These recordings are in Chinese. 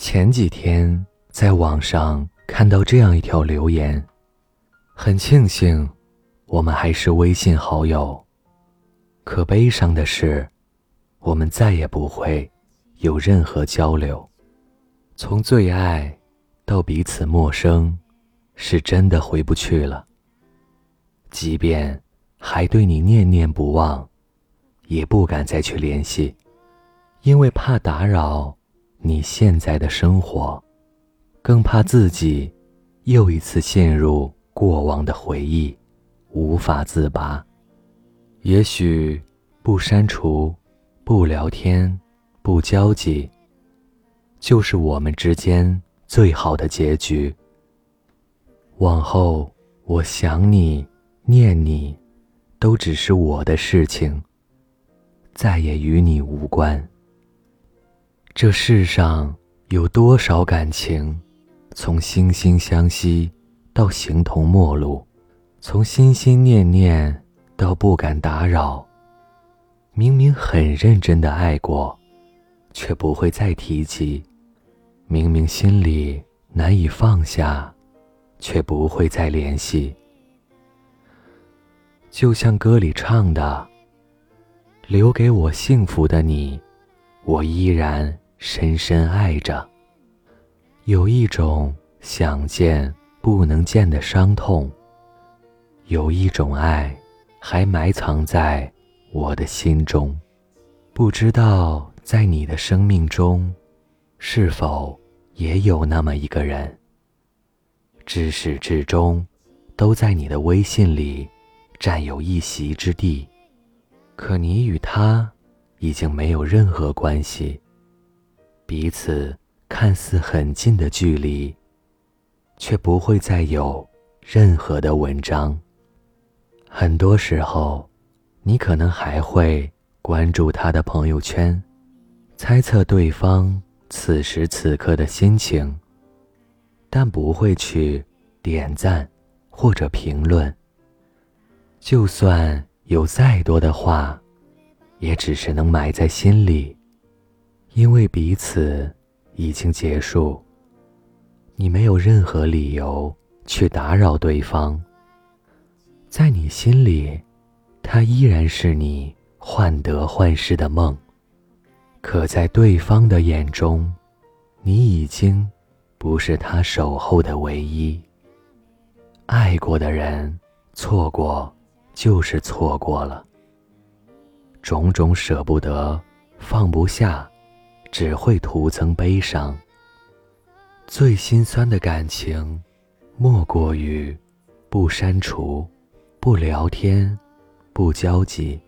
前几天在网上看到这样一条留言，很庆幸我们还是微信好友，可悲伤的是，我们再也不会有任何交流。从最爱到彼此陌生，是真的回不去了。即便还对你念念不忘，也不敢再去联系，因为怕打扰。你现在的生活，更怕自己又一次陷入过往的回忆，无法自拔。也许不删除、不聊天、不交集，就是我们之间最好的结局。往后，我想你、念你，都只是我的事情，再也与你无关。这世上有多少感情，从惺惺相惜到形同陌路，从心心念念到不敢打扰。明明很认真的爱过，却不会再提及；明明心里难以放下，却不会再联系。就像歌里唱的：“留给我幸福的你，我依然。”深深爱着，有一种想见不能见的伤痛，有一种爱还埋藏在我的心中。不知道在你的生命中，是否也有那么一个人，至始至终都在你的微信里占有一席之地，可你与他已经没有任何关系。彼此看似很近的距离，却不会再有任何的文章。很多时候，你可能还会关注他的朋友圈，猜测对方此时此刻的心情，但不会去点赞或者评论。就算有再多的话，也只是能埋在心里。因为彼此已经结束，你没有任何理由去打扰对方。在你心里，他依然是你患得患失的梦；可在对方的眼中，你已经不是他守候的唯一。爱过的人，错过就是错过了。种种舍不得，放不下。只会徒增悲伤。最心酸的感情，莫过于不删除、不聊天、不交集；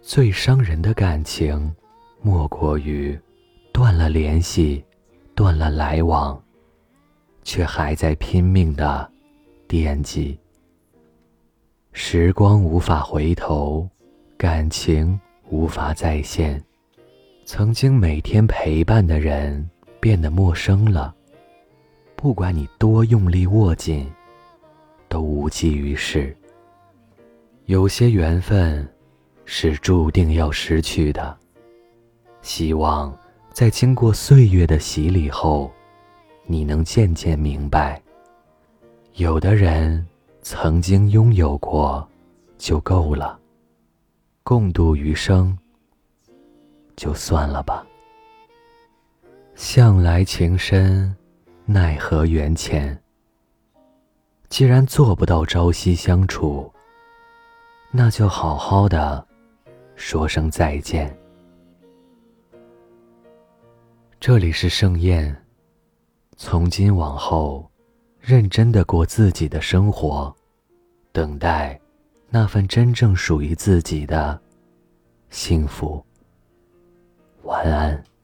最伤人的感情，莫过于断了联系、断了来往，却还在拼命的惦记。时光无法回头，感情无法再现。曾经每天陪伴的人变得陌生了，不管你多用力握紧，都无济于事。有些缘分是注定要失去的。希望在经过岁月的洗礼后，你能渐渐明白，有的人曾经拥有过就够了，共度余生。就算了吧。向来情深，奈何缘浅。既然做不到朝夕相处，那就好好的说声再见。这里是盛宴，从今往后，认真的过自己的生活，等待那份真正属于自己的幸福。晚安。